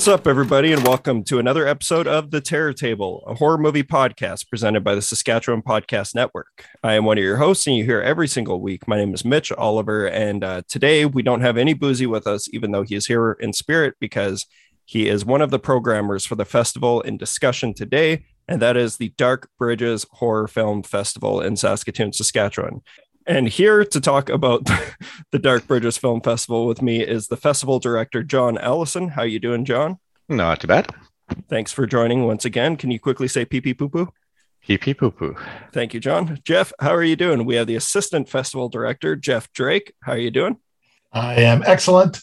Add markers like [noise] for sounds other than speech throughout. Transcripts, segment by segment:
What's up, everybody, and welcome to another episode of The Terror Table, a horror movie podcast presented by the Saskatchewan Podcast Network. I am one of your hosts, and you hear every single week. My name is Mitch Oliver, and uh, today we don't have any Boozy with us, even though he is here in spirit because he is one of the programmers for the festival in discussion today, and that is the Dark Bridges Horror Film Festival in Saskatoon, Saskatchewan. And here to talk about [laughs] the Dark Bridges Film Festival with me is the festival director John Allison. How you doing, John? Not too bad. Thanks for joining once again. Can you quickly say pee pee poo poo? Pee pee poo poo. Thank you, John. Jeff, how are you doing? We have the assistant festival director Jeff Drake. How are you doing? I am excellent.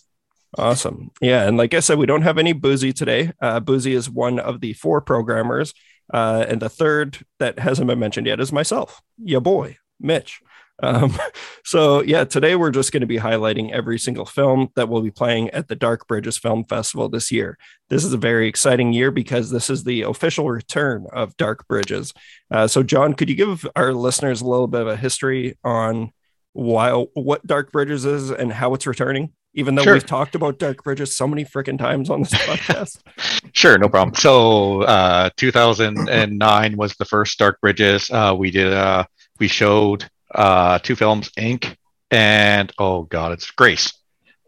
Awesome. Yeah, and like I said, we don't have any Boozy today. Uh, Boozy is one of the four programmers, uh, and the third that hasn't been mentioned yet is myself, your boy, Mitch. Um, [laughs] so yeah, today we're just going to be highlighting every single film that will be playing at the Dark Bridges Film Festival this year. This is a very exciting year because this is the official return of Dark Bridges. Uh, so John, could you give our listeners a little bit of a history on why what Dark Bridges is and how it's returning? Even though Sure. we've talked about Dark Bridges so many freaking times on this [laughs] podcast. Sure, no problem. So, uh, 2009 was the first Dark Bridges. Uh, we did, uh, we showed uh, two films, Ink and oh god, it's Grace.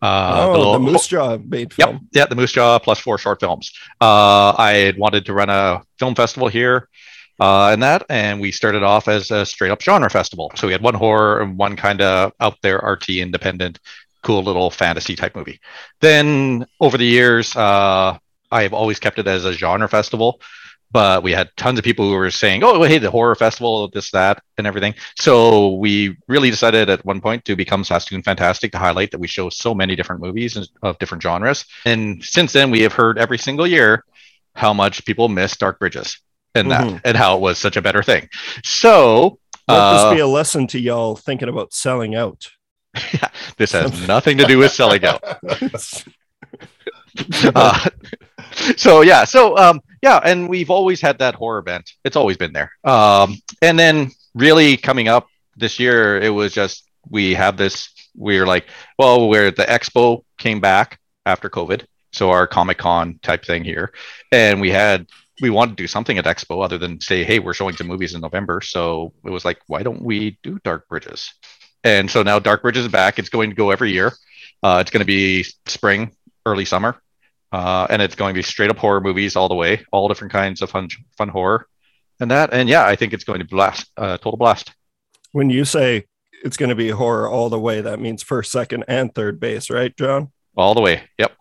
Uh, oh, little- the Moose Jaw made Yep, yeah, the Moose Jaw plus four short films. Uh, I had wanted to run a film festival here, uh, and that, and we started off as a straight up genre festival. So we had one horror and one kind of out there RT independent, cool little fantasy type movie. Then over the years, uh, I have always kept it as a genre festival. But we had tons of people who were saying, "Oh, hey, the horror festival, this, that, and everything." So we really decided at one point to become Saskatoon Fantastic to highlight that we show so many different movies of different genres. And since then, we have heard every single year how much people miss Dark Bridges and that, Mhm. and how it was such a better thing. So Let uh, this be a lesson to y'all thinking about selling out. [laughs] this has nothing to do with selling out. [laughs] [laughs] Uh, so yeah, so um, yeah, and we've always had that horror bent. It's always been there. Um, and then really coming up this year, it was just we have this. We are like, well, where the expo came back after COVID, so our Comic Con type thing here, and we had we wanted to do something at Expo other than say, hey, we're showing some movies in November. So it was like, why don't we do Dark Bridges? And so now Dark Bridges is back. It's going to go every year. Uh, it's going to be spring, early summer, uh, and it's going to be straight up horror movies all the way, all different kinds of fun, fun horror, and that. And yeah, I think it's going to blast, uh, total blast. when you say it's going to be horror all the way, that means first, second, and third base, right, John? all the way. Yep.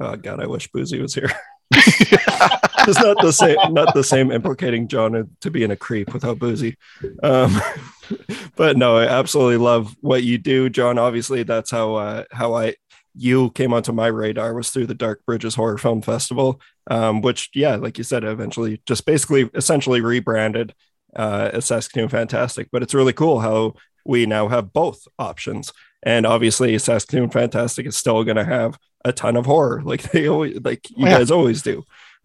Oh God, I wish Boozy was here. [laughs] it's not the same, not the same implicating John to being a creep without Boozy. Um, [laughs] but no, I absolutely love what you do, John. Obviously, that's how uh, how I you came onto my radar was through the Dark Bridges Horror Film Festival, um, which yeah, like you said, eventually just basically essentially rebranded uh, as Saskatoon Fantastic. But it's really cool how we now have both options. And obviously, Saskatoon Fantastic is still going to have a ton of horror, like [laughs] they always, like you Yeah. guys always do.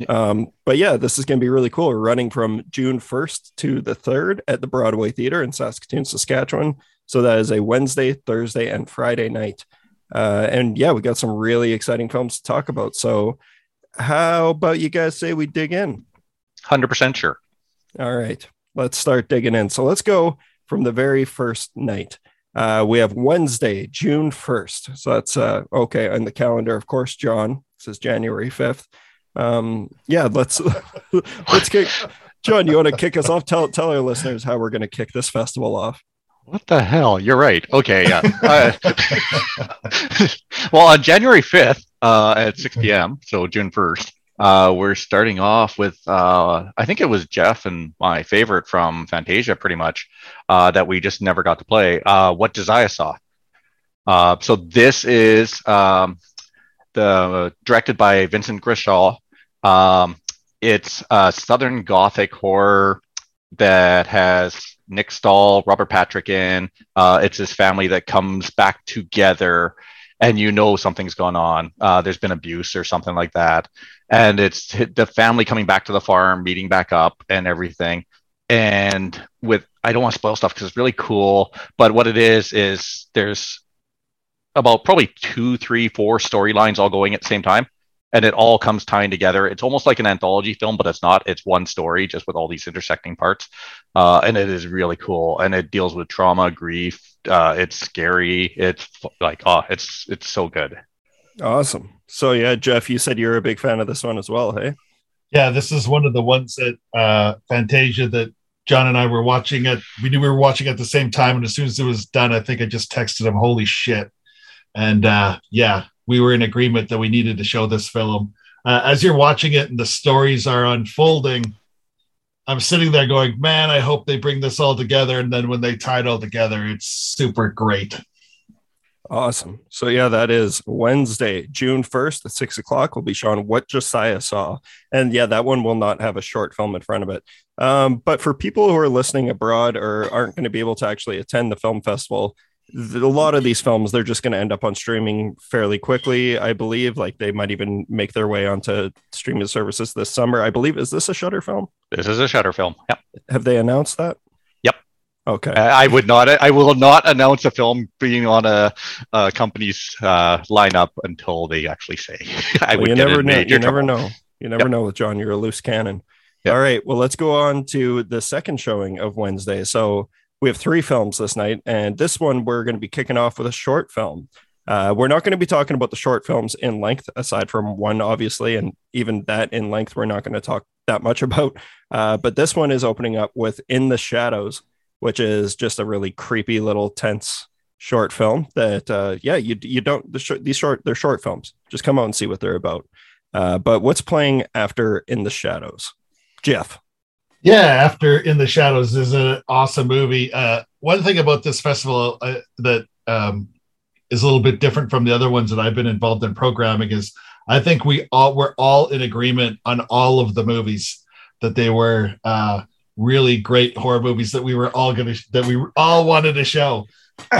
Um, but yeah, this is going to be really cool. We're running from June 1st to the 3rd at the Broadway Theater in Saskatoon, Saskatchewan. So that is a Wednesday, Thursday, and Friday night. Uh, and yeah, we got some really exciting films to talk about. So, how about you guys say we dig in? Hundred percent sure. All right, let's start digging in. So let's go from the very first night. Uh, we have Wednesday, June 1st. So that's uh, okay on the calendar, of course, John. This is January 5th. Um, yeah, let's [laughs] let's kick. John, you want to kick us off? Tell tell our listeners how we're going to kick this festival off. What the hell? You're right. Okay, yeah. [laughs] Uh, [laughs] well, on January 5th uh, at 6 p.m., so June 1st, uh, we're starting off with, uh, I think it was Jeff and my favorite from Fantasia, pretty much, uh, that we just never got to play. Uh, what Josiah saw. Uh, so this is um, the directed by Vincent Grashaw. Um, it's a Southern Gothic horror that has Nick Stahl, Robert Patrick in. Uh, it's his family that comes back together, and you know something's gone on. Uh, there's been abuse or something like that, and it's the family coming back to the farm, meeting back up, and everything. And with I don't want to spoil stuff because it's really cool, but what it is is there's about probably two, three, four storylines all going at the same time. And it all comes tying together. It's almost like an anthology film, but it's not. It's one story just with all these intersecting parts, uh, and it is really cool. And it deals with trauma, grief. Uh, it's scary. It's like oh, it's it's so good. Awesome. So yeah, Jeff, you said you're a big fan of this one as well, hey? Yeah, this is one of the ones that uh, Fantasia that John and I were watching it. We knew we were watching at the same time, and as soon as it was done, I think I just texted him, "Holy shit!" And uh, yeah, we were in agreement that we needed to show this film. Uh, as you're watching it and the stories are unfolding, I'm sitting there going, man, I hope they bring this all together. And then when they tie it all together, it's super great. Awesome. So yeah, that is Wednesday, June 1st at six o'clock. We'll be showing what Josiah saw. And yeah, that one will not have a short film in front of it. Um, but for people who are listening abroad or aren't going to be able to actually attend the film festival, a lot of these films they're just going to end up on streaming fairly quickly i believe. Like they might even make their way onto streaming services this summer. I believe is this a shudder film? This is a shudder film yeah have they announced that? Yep. Okay. I would not i will not announce a film being on a, a company's uh, lineup until they actually say. [laughs] I well, would you never know you never know. You never yep. know with john you're a loose cannon. Yep. all right well let's go on to the second showing of wednesday. So we have three films this night, and this one we're going to be kicking off with a short film. Uh, we're not going to be talking about the short films in length, aside from one, obviously, and even that in length, we're not going to talk that much [laughs] about. Uh, but this one is opening up with In the Shadows, which is just a really creepy little tense short film that, uh, yeah, you you don't the sh- these short they're short films. Just come out and see what they're about. Uh, but what's playing after In the Shadows, Jeff? Yeah, after In the Shadows is an awesome movie. Uh, one thing about this festival uh, that um, is a little bit different from the other ones that I've been involved in programming is I think we all we're all in agreement on all of the movies that they were uh, really great horror movies that we were all gonna that we all wanted to show, [clears throat]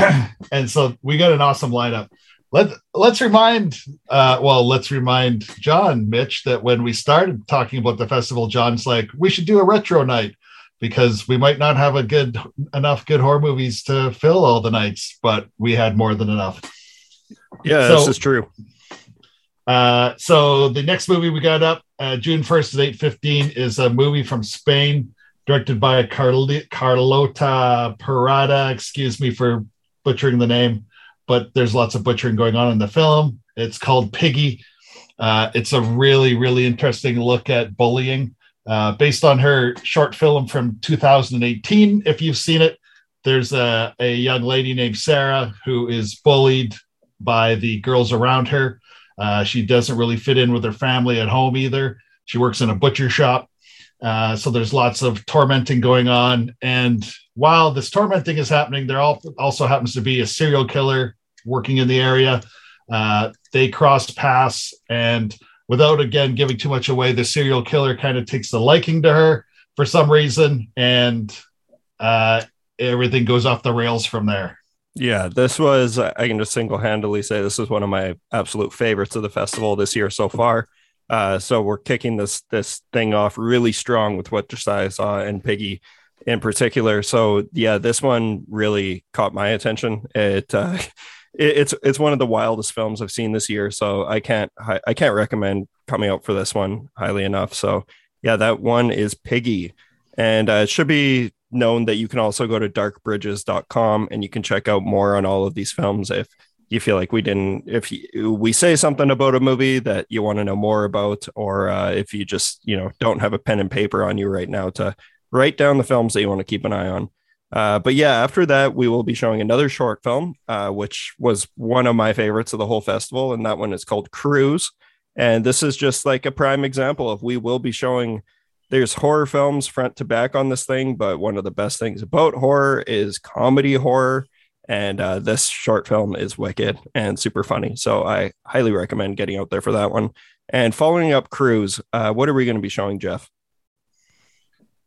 and so we got an awesome lineup let let's remind uh, well let's remind john mitch that when we started talking about the festival john's like we should do a retro night because we might not have a good enough good horror movies to fill all the nights but we had more than enough. Yeah so, this is true. Uh, so the next movie we got up uh, june 1st at 8.15 is a movie from spain directed by Carl- carlota pereda. Excuse me for butchering the name but there's lots of butchering going on in the film. It's called Piggy. Uh, it's a really, really interesting look at bullying uh, based on her short film from 2018. If you've seen it, there's a, a young lady named Sarah who is bullied by the girls around her. Uh, she doesn't really fit in with her family at home either. She works in a butcher shop. Uh, so there's lots of tormenting going on. And while this tormenting is happening, there also happens to be a serial killer working in the area. Uh, they cross paths, and without again giving too much away, the serial killer kind of takes the liking to her for some reason, and uh, everything goes off the rails from there. Yeah, this was, I can just single handedly say this is one of my absolute favorites of the festival this year so far. Uh, so we're kicking this this thing off really strong with what Josiah saw and Piggy in particular. So yeah, this one really caught my attention. It uh, it, it's it's one of the wildest films I've seen this year. So I can't I can't recommend coming out for this one highly enough. So yeah, that one is Piggy, and uh, it should be known that you can also go to darkbridges.com and you can check out more on all of these films if you feel like we didn't if we say something about a movie that you want to know more about or uh, if you just you know don't have a pen and paper on you right now to write down the films that you want to keep an eye on uh, but yeah, after that, we will be showing another short film, uh, which was one of my favorites of the whole festival. And that one is called Cruise. And this is just like a prime example of we will be showing there's horror films front to back on this thing, but one of the best things about horror is comedy horror. And uh, this short film is wicked and super funny. So I highly recommend getting out there for that one. And following up Cruise, uh, what are we going to be showing, Jeff?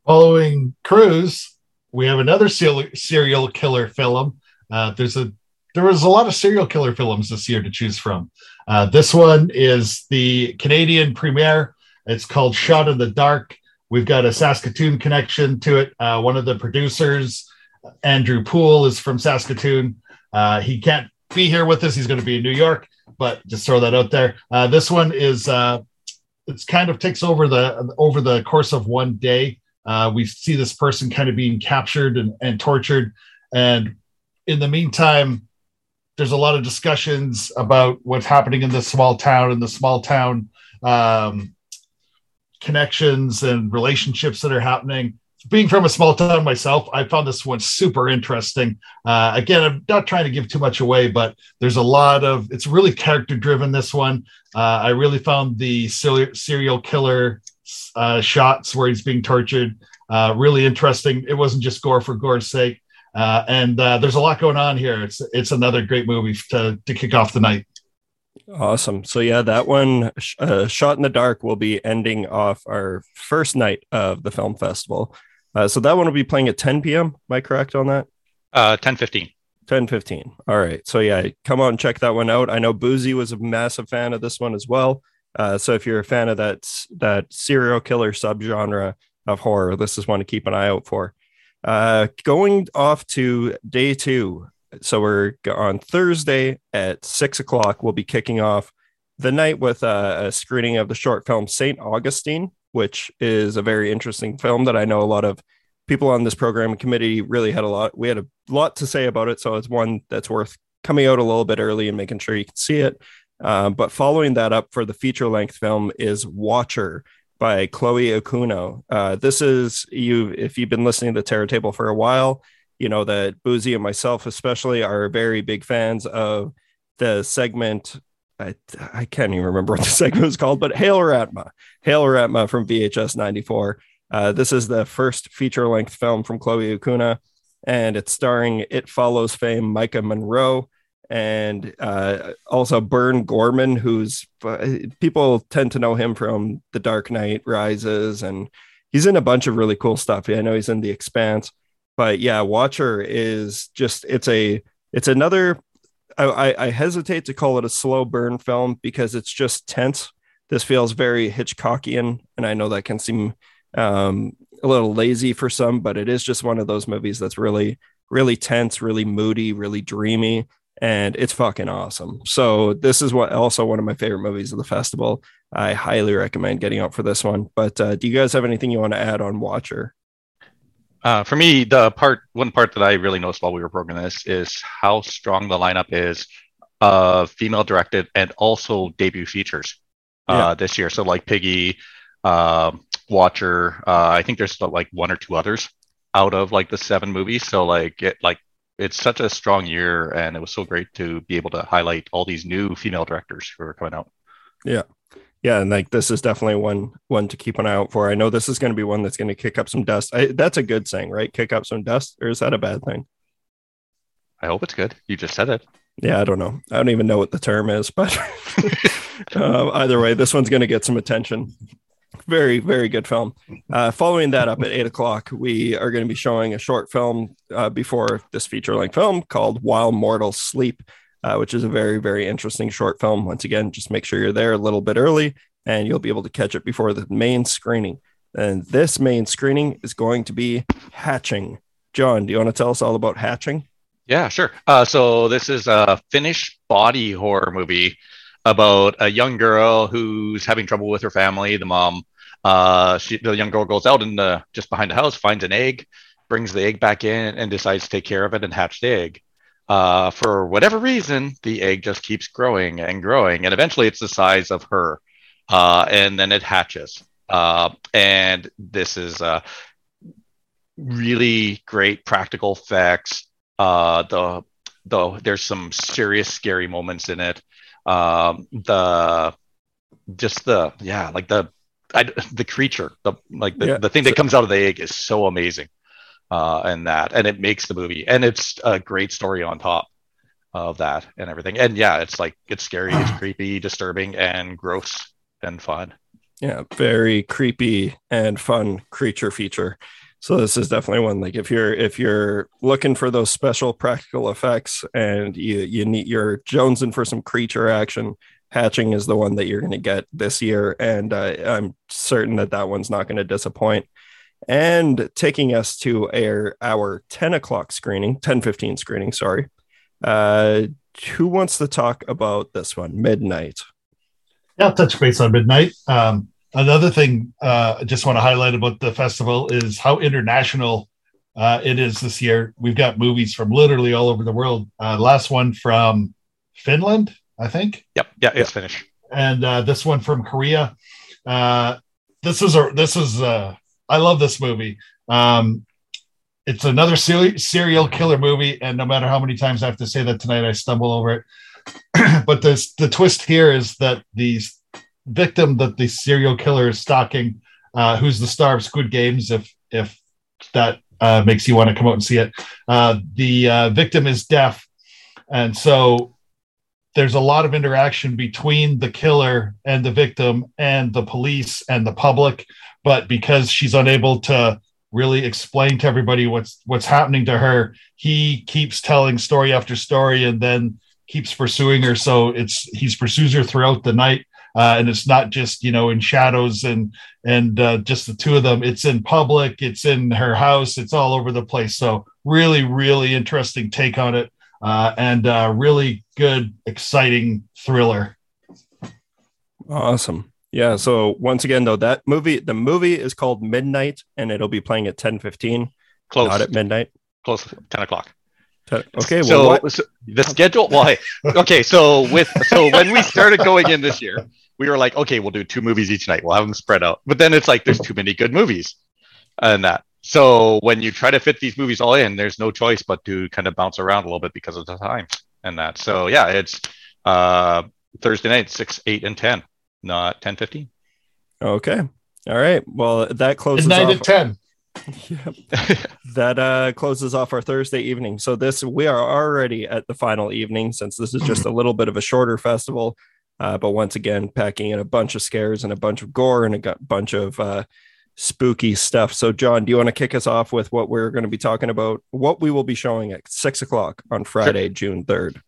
Following Cruise, we have another serial killer film. Uh, there's a there was a lot of serial killer films this year to choose from. Uh, this one is the Canadian premiere. It's called Shot in the Dark. We've got a Saskatoon connection to it. Uh, one of the producers, Andrew Poole, is from Saskatoon. Uh, he can't be here with us. He's going to be in New York, but just throw that out there. Uh, this one is uh, it's kind of takes over the over the course of one day. Uh, we see this person kind of being captured and, and tortured, and in the meantime, there's a lot of discussions about what's happening in the small town and the small town um, connections and relationships that are happening being from a small town myself, I found this one super interesting. Uh, again, I'm not trying to give too much away, but there's a lot of it's really character driven. This one, uh, I really found the serial killer uh, shots where he's being tortured uh, really interesting. It wasn't just gore for gore's sake, uh, and uh, there's a lot going on here. It's it's another great movie to to kick off the night. Awesome. So yeah, that one, uh, "Shot in the Dark," will be ending off our first night of the film festival. Uh, so that one will be playing at 10 p.m. Am I correct on that? Uh, 10 15. 10 15. All right. So yeah, come on, check that one out. I know Boozy was a massive fan of this one as well. Uh, so if you're a fan of that that serial killer subgenre of horror, this is one to keep an eye out for. Uh, going off to day two. So we're on Thursday at six o'clock. We'll be kicking off the night with a, a screening of the short film Saint Augustine, which is a very interesting film that I know a lot of people on this program committee really had a lot. We had a lot to say about it, so it's one that's worth coming out a little bit early and making sure you can see it. Uh, but following that up for the feature length film is Watcher by Chloe Okuno. Uh, this is you if you've been listening to Terror Table for a while, you know that Boozy and myself especially are very big fans of the segment I, I can't even remember what the [laughs] segment was called, but Hail Ratma, Hail Ratma from VHS 94. Uh, this is the first feature length film from Chloe Okuno, and it's starring It Follows fame Maika Monroe and uh, also Burn Gorman, who's uh, people tend to know him from The Dark Knight Rises, and he's in a bunch of really cool stuff. I know he's in The Expanse, but yeah, Watcher is just it's a it's another I, I hesitate to call it a slow burn film because it's just tense. This feels very Hitchcockian, and I know that can seem um, a little lazy for some, but it is just one of those movies that's really, really tense, really moody, really dreamy, and it's fucking awesome. So this is what also one of my favorite movies of the festival. I highly recommend getting out for this one. But uh, do you guys have anything you want to add on Watcher? Uh, for me, the part one part that I really noticed while we were programming this is how strong the lineup is of female directed and also debut features uh, yeah. this year. So like Piggy, uh, Watcher, uh, I think there's like one or two others out of like the seven movies. So like it like it's such a strong year, and it was so great to be able to highlight all these new female directors who are coming out. Yeah, yeah, and like this is definitely one one to keep an eye out for. I know this is going to be one that's going to kick up some dust. I, that's a good thing, right? Kick up some dust, or is that a bad thing? I hope it's good. You just said it. Yeah, I don't know. I don't even know what the term is, but uh, [laughs] either way, this one's going to get some attention. Very, very good film. Uh, following that up at eight o'clock, we are going to be showing a short film uh, before this feature length film called While Mortals Sleep uh, which is a very, very interesting short film. Once again, just make sure you're there a little bit early and you'll be able to catch it before the main screening. And this main screening is going to be Hatching. John, do you want to tell us all about Hatching? Yeah, sure. Uh, so this is a Finnish body horror movie about a young girl who's having trouble with her family. The mom, uh, she, the young girl goes out and just behind the house, finds an egg, brings the egg back in, and decides to take care of it and hatch the egg uh, for whatever reason, the egg just keeps growing and growing, and eventually it's the size of her, uh, and then it hatches. Uh, and this is uh, really great practical effects. The the there's some serious scary moments in it. Um, the just the yeah, like the I, the creature, the like the, yeah. the thing that comes out of the egg is so amazing uh, and that, and it makes the movie, and it's a great story on top of that and everything. And yeah, it's like it's scary, it's [sighs] creepy, disturbing, and gross and fun. Yeah, very creepy and fun creature feature. So this is definitely one like if you're if you're looking for those special practical effects and you you need your jonesing for some creature action, hatching is the one that you're going to get this year, and uh, I'm certain that that one's not going to disappoint and taking us to our, our 10 o'clock screening 10 15 screening sorry uh, who wants to talk about this one? Midnight. Yeah, I'll touch base on Midnight. Um, another thing uh, I just want to highlight about the festival is how international uh, it is this year. We've got movies from literally all over the world. Uh, last one from Finland, I think. Yep. Yeah, it's finished. And uh, this one from Korea. Uh, this is a this is uh, I love this movie. Um, it's another serial killer movie, and no matter how many times I have to say that tonight, I stumble over it. [clears throat] but this the twist here is that the victim that the serial killer is stalking, uh, who's the star of Squid Games, if if that uh, makes you want to come out and see it. Uh, the uh, victim is deaf, and so there's a lot of interaction between the killer and the victim and the police and the public. But because she's unable to really explain to everybody what's what's happening to her, he keeps telling story after story, and then keeps pursuing her. So it's he's pursues her throughout the night uh, and it's not just you know in shadows and and uh, just the two of them. It's in public. It's in her house. It's all over the place. So really, really interesting take on it, uh, and uh, really good, exciting thriller. Awesome. Yeah. So once again, though, that movie, the movie is called Midnight, and it'll be playing at ten fifteen. Close. Not at midnight. Close. Ten o'clock. Okay, well, so, so, the schedule. Why? okay, so with so when we started going in this year, we were like, okay, we'll do two movies each night. We'll have them spread out. But then it's like there's too many good movies and that. So when you try to fit these movies all in, there's no choice but to kind of bounce around a little bit because of the time and that. So yeah, it's uh, Thursday night, six, eight, and ten, not ten fifteen. Okay. All right. Well, that closes nine off. to ten. [laughs] Yeah. that uh, closes off our Thursday evening. So this we are already at the final evening since this is just a little bit of a shorter festival. Uh, but once again, packing in a bunch of scares and a bunch of gore and a bunch of uh, spooky stuff. So, John, do you want to kick us off with what we're going to be talking about? What we will be showing at six o'clock on Friday, sure. June 3rd.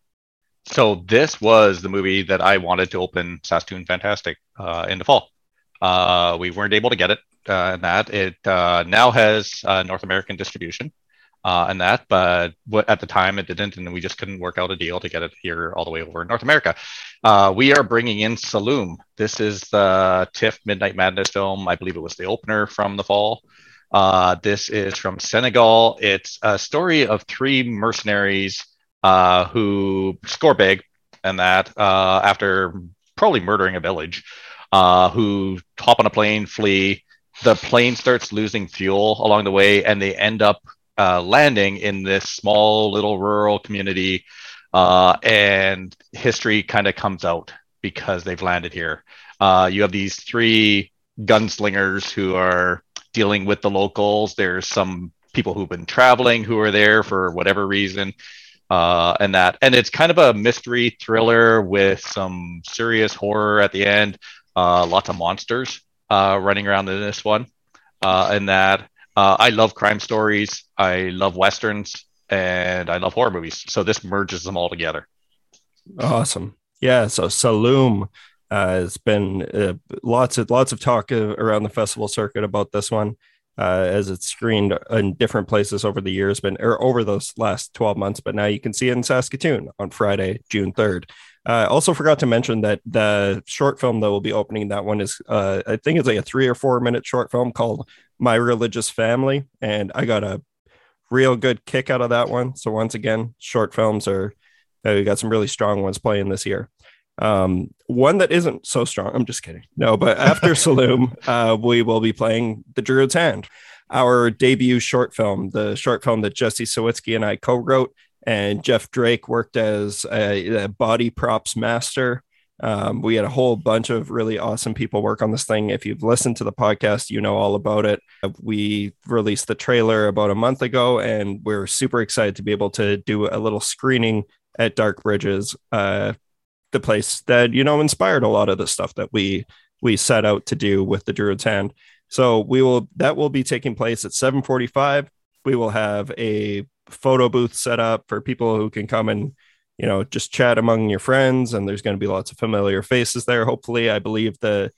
So, this was the movie that I wanted to open Saskatoon Fantastic uh, in the fall. Uh, we weren't able to get it, uh, and that it uh, now has North American distribution uh, and that, but at the time it didn't, and we just couldn't work out a deal to get it here all the way over in North America. Uh, we are bringing in Saloum. This is the TIFF Midnight Madness film. I believe it was the opener from the fall. Uh, this is from Senegal. It's a story of three mercenaries uh, who score big, and that uh, after probably murdering a village, uh, who hop on a plane, flee. The plane starts losing fuel along the way, and they end up uh, landing in this small little rural community, uh, and history kind of comes out because they've landed here. Uh, you have these three gunslingers who are dealing with the locals. There's some people who've been traveling who are there for whatever reason. Uh, and that, and it's kind of a mystery thriller with some serious horror at the end. Uh, lots of monsters uh, running around in this one, uh, and that uh, I love crime stories. I love westerns, and I love horror movies. So this merges them all together. Awesome. Yeah. So Saloum uh, has been uh, lots of lots of talk uh, around the festival circuit about this one. Uh, as it's screened in different places over the years, but or over those last 12 months. But now you can see it in Saskatoon on Friday, June 3rd. I uh, also forgot to mention that the short film that will be opening that one is, uh, I think it's like a three or four minute short film called My Religious Family. And I got a real good kick out of that one. So, once again, short films are, uh, we got some really strong ones playing this year. Um, one that isn't so strong, I'm just kidding. No, but after [laughs] Saloum, uh, we will be playing The Druid's Hand, our debut short film, the short film that Jesse Sawitsky and I co wrote and Jeff Drake worked as a, a body props master. Um, we had a whole bunch of really awesome people work on this thing. If you've listened to the podcast, you know all about it. We released the trailer about a month ago, and we're super excited to be able to do a little screening at Dark Bridges, uh, the place that you know inspired a lot of the stuff that we we set out to do with the Druid's Hand. So we will that will be taking place at 7:45. We will have a photo booth set up for people who can come and you know just chat among your friends and there's going to be lots of familiar faces there hopefully i believe the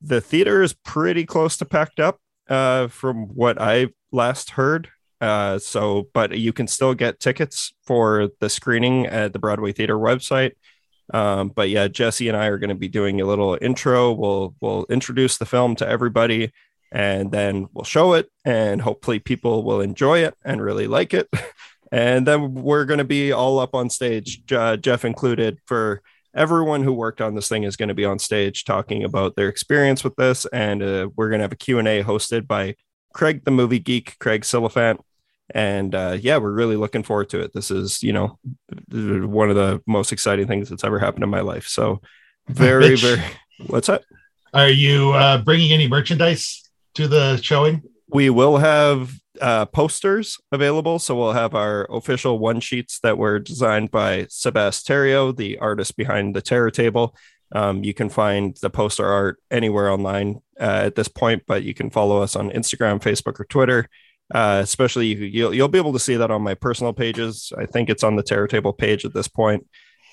the theater is pretty close to packed up uh from what i last heard Uh, so, but you can still get tickets for the screening at the Broadway Theater website. Um, but yeah, Jesse and I are going to be doing a little intro. We'll we'll introduce the film to everybody, and then we'll show it, and hopefully people will enjoy it and really like it. [laughs] and then we're going to be all up on stage, uh, Jeff included, for everyone who worked on this thing is going to be on stage talking about their experience with this, and uh, we're going to have a Q and A hosted by Craig, the movie geek, Craig Silliphant and uh, yeah, we're really looking forward to it. This is, you know, one of the most exciting things that's ever happened in my life. So, very, Mitch, very. What's up? Are you uh, bringing any merchandise to the showing? We will have uh, posters available. So we'll have our official one sheets that were designed by Sebasterio, the artist behind the Terror Table. Um, you can find the poster art anywhere online uh, at this point, but you can follow us on Instagram, Facebook, or Twitter uh, especially you'll, you'll be able to see that on my personal pages. I think it's on the Terror Table page at this point.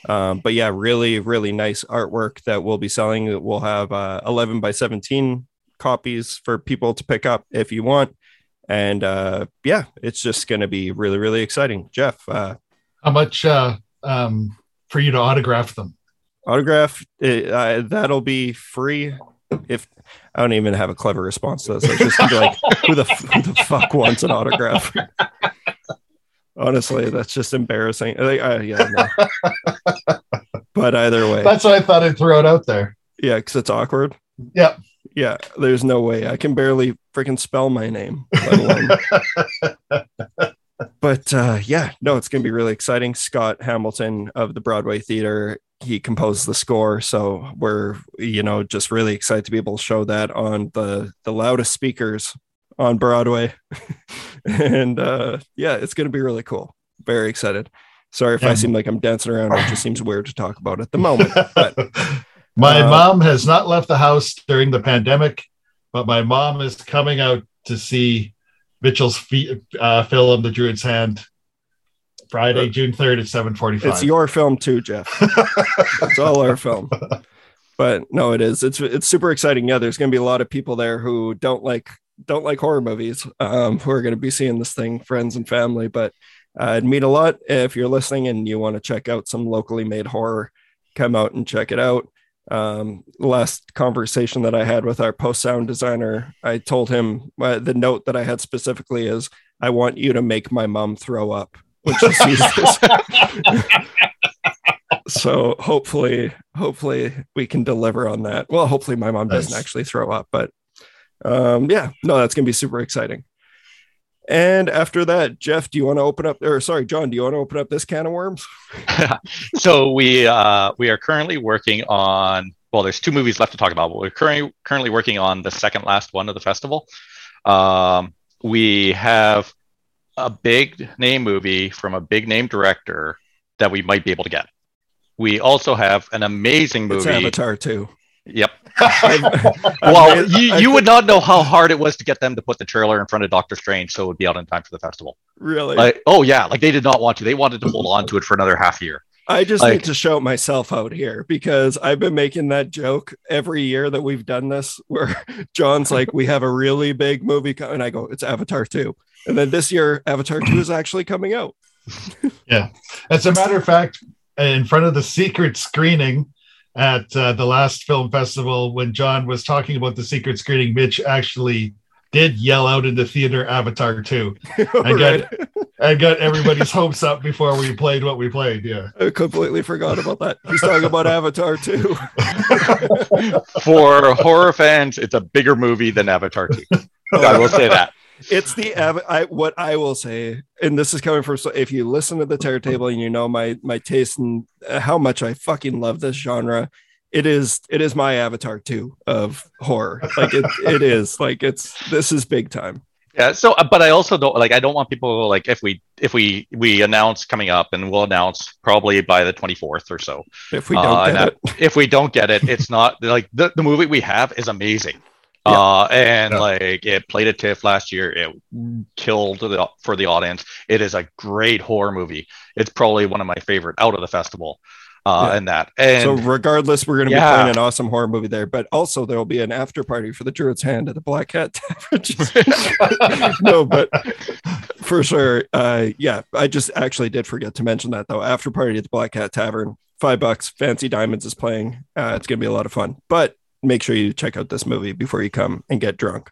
Um, but yeah, really, really nice artwork that we'll be selling. We'll have uh, 11 by 17 copies for people to pick up if you want. And uh, yeah, it's just going to be really, really exciting. Jeff, uh, how much uh, um, for you to autograph them? Autograph uh, that'll be free if I don't even have a clever response to this. I just be like, who the who the fuck wants an autograph? Honestly, that's just embarrassing. Uh, yeah, no. but either way, that's why I thought I'd throw it out there. Yeah, because it's awkward. Yeah, yeah. There's no way I can barely freaking spell my name. [laughs] but uh, yeah, no, it's gonna be really exciting. Scott Hamilton of the Broadway Theater he composed the score so we're you know just really excited to be able to show that on the the loudest speakers on broadway [laughs] and uh yeah it's going to be really cool very excited sorry if yeah. i seem like i'm dancing around it just seems weird to talk about at the moment but [laughs] my uh, mom has not left the house during the pandemic but my mom is coming out to see mitchell's feet, uh, film the druid's hand Friday, June 3rd at 7:45. It's your film too, Jeff. [laughs] it's all our film. But no, it is. It's it's super exciting. Yeah, there's going to be a lot of people there who don't like don't like horror movies, um, who are going to be seeing this thing, friends and family. But uh, I'd mean a lot if you're listening and you want to check out some locally made horror. Come out and check it out. Um, last conversation that I had with our post sound designer, I told him uh, the note that I had specifically is, "I want you to make my mom throw up." when she sees this. so hopefully, hopefully we can deliver on that. Well, hopefully my mom nice. doesn't actually throw up, but um, yeah, no, that's gonna be super exciting. And after that, Jeff, do you want to open up? Or sorry, John, do you want to open up this can of worms? [laughs] so we uh, we are currently working on. Well, there's two movies left to talk about, but we're currently currently working on the second last one of the festival. Um, we have a big name movie from a big name director that we might be able to get. We also have an amazing movie. It's Avatar 2. Yep. [laughs] well, you, you would not know how hard it was to get them to put the trailer in front of Doctor Strange so it would be out in time for the festival. Really? Like, oh yeah, like they did not want to. They wanted to hold on to it for another half year. I just like, need to shout myself out here because I've been making that joke every year that we've done this where [laughs] John's like, we have a really big movie, and I go, it's Avatar 2. And then this year, Avatar 2 is actually coming out. [laughs] yeah. As a matter of fact, in front of the secret screening at uh, the last film festival, when John was talking about the secret screening, Mitch actually did yell out in the theater Avatar 2. [laughs] I got, I got everybody's hopes up before we played what we played. Yeah. I completely forgot about that. He's talking about Avatar 2. [laughs] For horror fans, it's a bigger movie than Avatar 2. I will say that it's the [laughs] I, what I will say, and this is coming from. So if you listen to the Terror [laughs] Table and you know my my taste and how much I fucking love this genre, it is it is my Avatar 2 of horror. Like it it [laughs] is like it's this is big time. Yeah. So, uh, but I also don't like. I don't want people like if we if we we announce coming up, and we'll announce probably by the twenty fourth or so. If we don't uh, get it, if we don't get it, it's not like the the movie we have is amazing. Yeah. Uh, and yeah. like it played at TIFF last year. It killed the, for the audience. It is a great horror movie. It's probably one of my favorite out of the festival. uh, Yeah. and that. And so regardless, we're going to be playing an awesome horror movie there, but also there will be an after party for the Druid's Hand at the Black Cat Tavern. [laughs] no, but for sure, uh, yeah, I just actually did forget to mention that though. After party at the Black Cat Tavern, five bucks. Fancy Diamonds is playing. Uh, it's going to be a lot of fun, but make sure you check out this movie before you come and get drunk.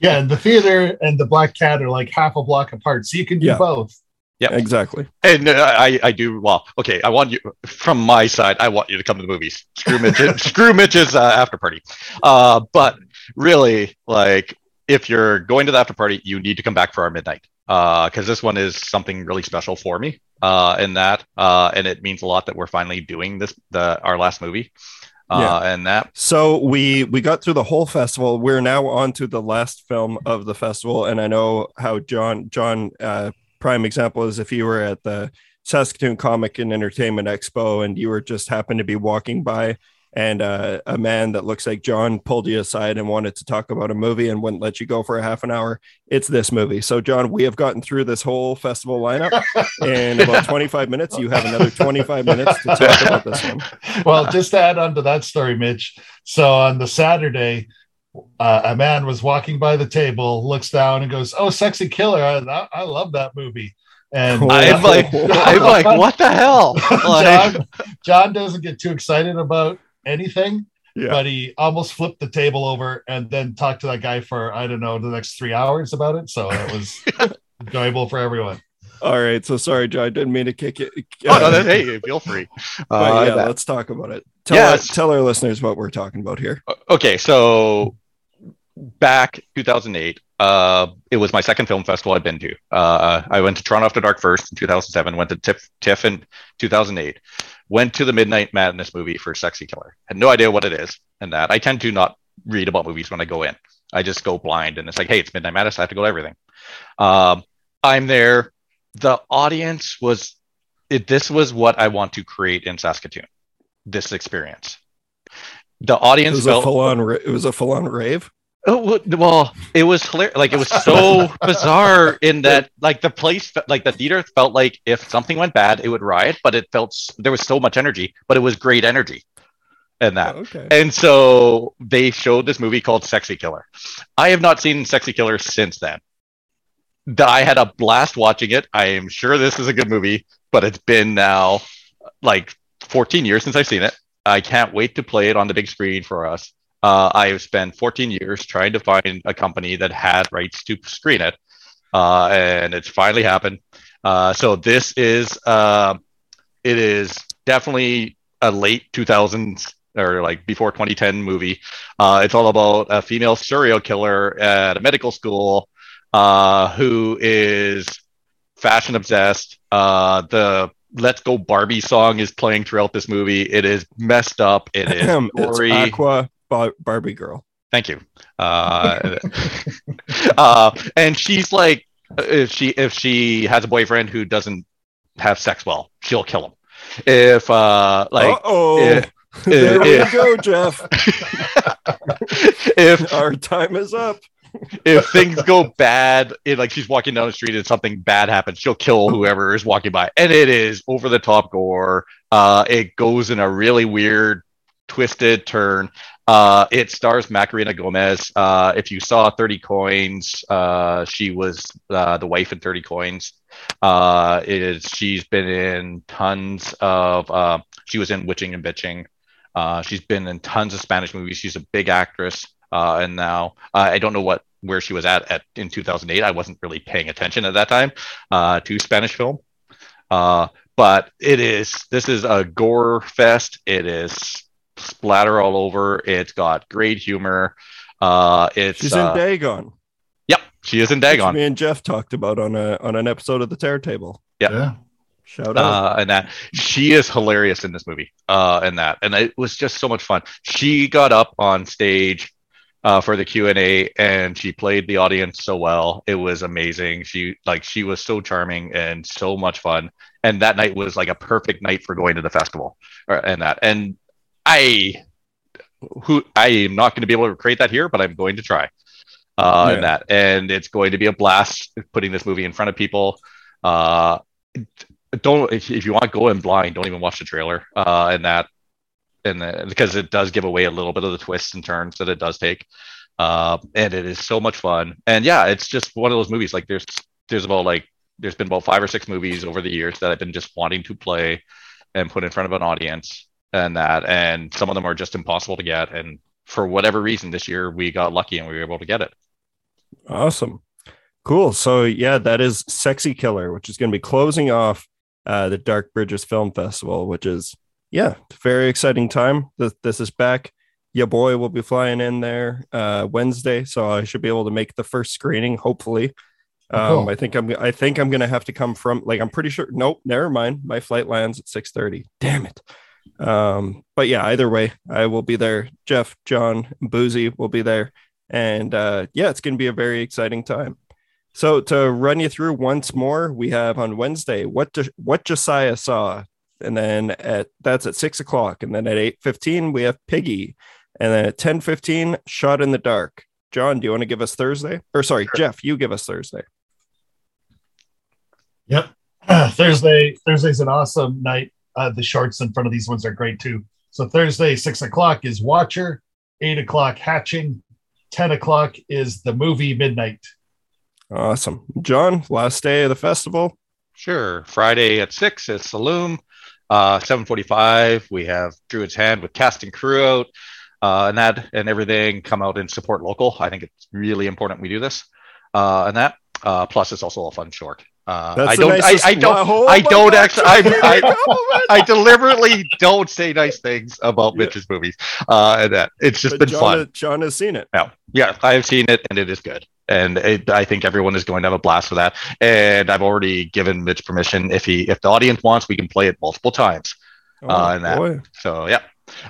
Yeah, and the theater and the Black Cat are like half a block apart, so you can do Yeah. both. Yeah. Exactly. And uh, I, I do well. Okay, I want you from my side. I want you to come to the movies. Screw Mitch, [laughs] screw Mitch's uh, after party. Uh, but really, like, if you're going to the after party, you need to come back for our midnight. Uh, because this one is something really special for me. Uh, in that, uh, and it means a lot that we're finally doing this, the our last movie. Uh, and that So we we got through the whole festival. We're now on to the last film of the festival, and I know how John John uh, prime example is if you were at the Saskatoon Comic and Entertainment Expo and you were just happened to be walking by, and uh, a man that looks like John pulled you aside and wanted to talk about a movie and wouldn't let you go for a half an hour. It's this movie. So John, we have gotten through this whole festival lineup [laughs] in about 25 minutes. You have another 25 minutes to talk about this one. well, just to add on to that story, Mitch. So on the Saturday, uh, a man was walking by the table, looks down, and goes, "Oh, sexy killer! I, I love that movie." And I'm like, I'm like, what the hell? [laughs] Like, John, John doesn't get too excited about anything, Yeah. but he almost flipped the table over and then talked to that guy for I don't know the next three hours about it. So it was [laughs] enjoyable for everyone. All right. So sorry, Joe. I didn't mean to kick it. oh, no, then, hey, feel free. Uh, yeah, let's talk about it. Tell, Yes. our, tell our listeners what we're talking about here. okay so back 2008 uh it was my second film festival i've been to. Uh i went to toronto after dark first in 2007 went to tiff tiff in 2008 went to the midnight madness movie for sexy killer. Had no idea what it is and that. I tend to not read about movies when i go in. I just go blind and it's like hey it's midnight madness. I have to go to everything. Um i'm there. The audience was it, this was what i want to create in saskatoon this experience. The It audience was a felt full on. It was a full on rave. Oh well- it was hilarious. Like it was so [laughs] bizarre in that, like the place, like the theater felt like if something went bad, it would riot. But it felt there was so much energy, but it was great energy, and that. Oh, okay. And so they showed this movie called Sexy Killer. I have not seen Sexy Killer since then. Th- I had a blast watching it. I am sure this is a good movie, but it's been now like 14 years since I've seen it. I can't wait to play it on the big screen for us. Uh, I have spent 14 years trying to find a company that had rights to screen it, uh, and it's finally happened. Uh, so this is uh, it is definitely a late 2000s or like before 2010 movie. Uh, it's all about a female serial killer at a medical school uh, who is fashion obsessed. Uh, the Let's Go Barbie song is playing throughout this movie. It is messed up. It is [laughs] it's. Aqua Bar- Barbie Girl. Thank you. Uh, [laughs] uh, and she's like, if she if she has a boyfriend who doesn't have sex well, she'll kill him. If uh, like oh, if- [laughs] there we if- go, Jeff. [laughs] if Our time is up. if things go bad, it, like she's walking down the street and something bad happens, she'll kill whoever is walking by. And it is over the top gore. Uh, it goes in a really weird, twisted turn. Uh, it stars Macarena Gomez. Uh, if you saw 30 Coins, uh, she was uh, the wife in 30 Coins. Uh, is, she's been in tons of, uh, she was in Witching and Bitching. She's been in tons of Spanish movies. She's a big actress. And now I don't know what where she was at, at in 2008. I wasn't really paying attention at that time to Spanish film. But it is this is a gore fest. It is splatter all over. It's got great humor. Uh, it's She's uh, in Dagon. yep, she is in which Dagon. Me and Jeff talked about on a on an episode of the Terror Table. Yeah. Yeah. Shout out. uh, and that she is hilarious in this movie uh, and that and it was just so much fun she got up on stage uh, for the q&a and she played the audience so well it was amazing she like she was so charming and so much fun and that night was like a perfect night for going to the festival or, and that and i who i am not going to be able to create that here but i'm going to try uh, Yeah. and that and it's going to be a blast putting this movie in front of people uh, don't if, if you want to go in blind, don't even watch the trailer. Uh, and that and the, because it does give away a little bit of the twists and turns that it does take. Uh, and it is so much fun. And yeah, it's just one of those movies. Like there's there's about like there's been about five or six movies over the years that I've been just wanting to play and put in front of an audience and that and some of them are just impossible to get and for whatever reason this year we got lucky and we were able to get it awesome cool so yeah that is sexy killer which is going to be closing off uh, the dark bridges film festival which is yeah very exciting time this, this is back your boy will be flying in there uh, wednesday so i should be able to make the first screening hopefully um, cool. I think I'm. I think I'm gonna have to come from. Like, I'm pretty sure. Nope, never mind. My flight lands at 6:30. Damn it. Um, but yeah, either way, I will be there. Jeff, John, Boozy will be there, and uh, yeah, it's gonna be a very exciting time. So to run you through once more, we have on Wednesday what jo- what Josiah saw, and then at that's at six o'clock, and then at eight fifteen we have Piggy, and then at ten fifteen Shot in the Dark. John, do you want to give us Thursday? Or sorry, sure. Jeff, you give us Thursday. Yep. Uh, [clears throat] Thursday. Thursday's an awesome night. Uh, the shorts in front of these ones are great too. So Thursday, six o'clock is Watcher. Eight o'clock Hatching. Ten o'clock is the movie Midnight. Awesome, John. Last day of the festival. Sure. Friday at six is Saloum. Uh, seven forty-five. We have Druid's Hand with cast and crew out, uh, and that and everything come out and support local. I think it's really important we do this, uh, and that. Uh, plus, it's also a fun short. Uh, I don't. I, I, don't. Oh I don't God. actually. I, I, I, deliberately don't say nice things about yeah. Mitch's movies. Uh, and that it's just but been John, fun. John has seen it. Yeah, yeah, I have seen it, and it is good. And it, I think everyone is going to have a blast with that. And I've already given Mitch permission. If he, if the audience wants, we can play it multiple times. Oh, uh, and that. Boy. So yeah.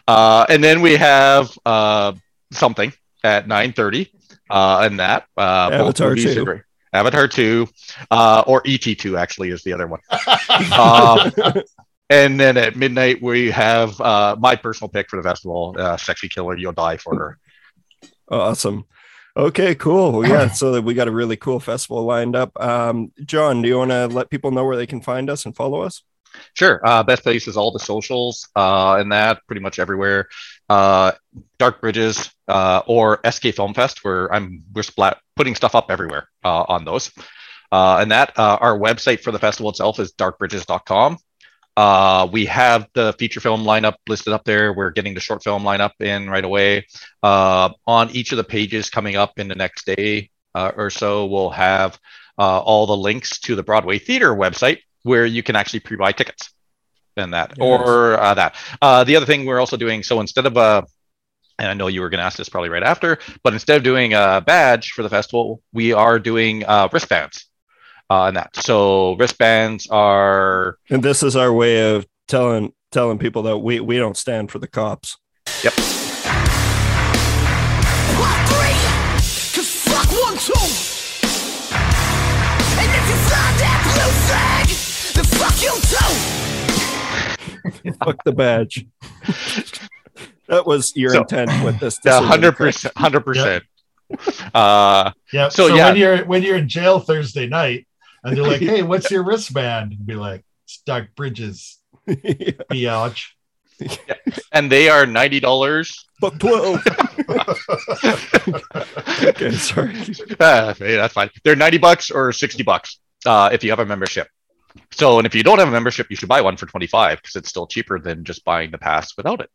Uh, and then we have uh, something at nine thirty. Uh, and that uh, Avatar two. Avatar 2, uh, or ET2 actually is the other one. [laughs] um, and then at midnight, we have uh, my personal pick for the festival uh, Sexy Killer, You'll Die for Her. Awesome. Okay, cool. Well, yeah, so we got a really cool festival lined up. Um, John, do you want to let people know where they can find us and follow us? Sure. Uh, best place is all the socials uh, and that pretty much everywhere. Uh, Dark Bridges uh, or SK Film Fest, where I'm we're splat putting stuff up everywhere uh, on those. Uh, and that uh, our website for the festival itself is darkbridges.com. Uh, we have the feature film lineup listed up there. We're getting the short film lineup in right away. Uh, on each of the pages coming up in the next day uh, or so, we'll have uh, all the links to the Broadway Theater website where you can actually pre-buy tickets and that yes. or uh, that. Uh, the other thing we're also doing so instead of a and I know you were going to ask this probably right after, but instead of doing a badge for the festival, we are doing uh, wristbands uh, and that. So wristbands are, and this is our way of telling telling people that we we don't stand for the cops. Yep. Fuck the badge. [laughs] that was your so, intent with this. hundred percent, hundred percent. Uh, yeah. So, so, yeah, when you're when you're in jail Thursday night, and they're like, [laughs] "Hey, what's your wristband?" and be like, "Dark Bridges." [laughs] yeah. Yeah. And they are ninety dollars. Buck twelve. [laughs] okay, sorry. Uh, hey, that's fine. They're ninety bucks or sixty bucks uh, if you have a membership. So, and if you don't have a membership, you should buy one for 25 because it's still cheaper than just buying the pass without it.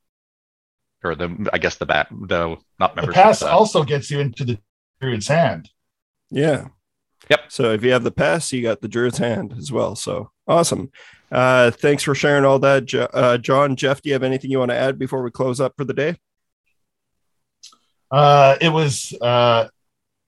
Or the, I guess the bat, the not membership. The pass also gets you into the druid's hand. Yeah. Yep. So if you have the pass, you got the druid's hand as well. So awesome. Uh, thanks for sharing all that, uh, John. Jeff, do you have anything you want to add before we close up for the day? Uh, it was uh,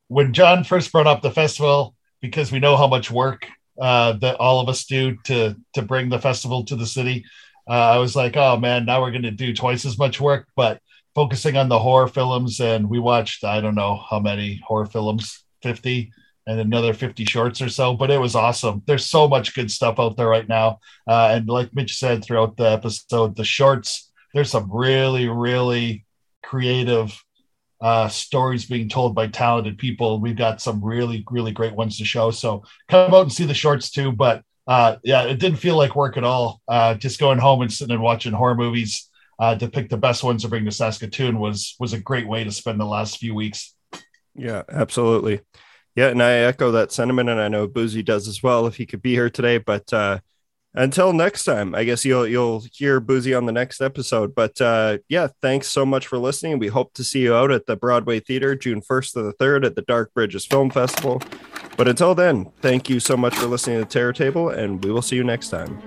when John first brought up the festival because we know how much work uh, that all of us do to to bring the festival to the city. Uh, I was like, oh man, now we're going to do twice as much work, but focusing on the horror films. And we watched, I don't know how many horror films, 50 and another 50 shorts or so, but it was awesome. There's so much good stuff out there right now. Uh, and like Mitch said throughout the episode, the shorts, there's some really, really creative uh, stories being told by talented people. We've got some really, really great ones to show. So come out and see the shorts too. But uh, yeah, it didn't feel like work at all. Uh, just going home and sitting and watching horror movies uh, to pick the best ones to bring to Saskatoon was was a great way to spend the last few weeks. Yeah, absolutely. Yeah, and I echo that sentiment, and I know Boozy does as well if he could be here today. But uh, until next time, I guess you'll you'll hear Boozy on the next episode. But uh, yeah, thanks so much for listening. We hope to see you out at the Broadway Theater June first to the third at the Dark Bridges Film Festival. But until then, thank you so much for listening to Terror Table, and we will see you next time.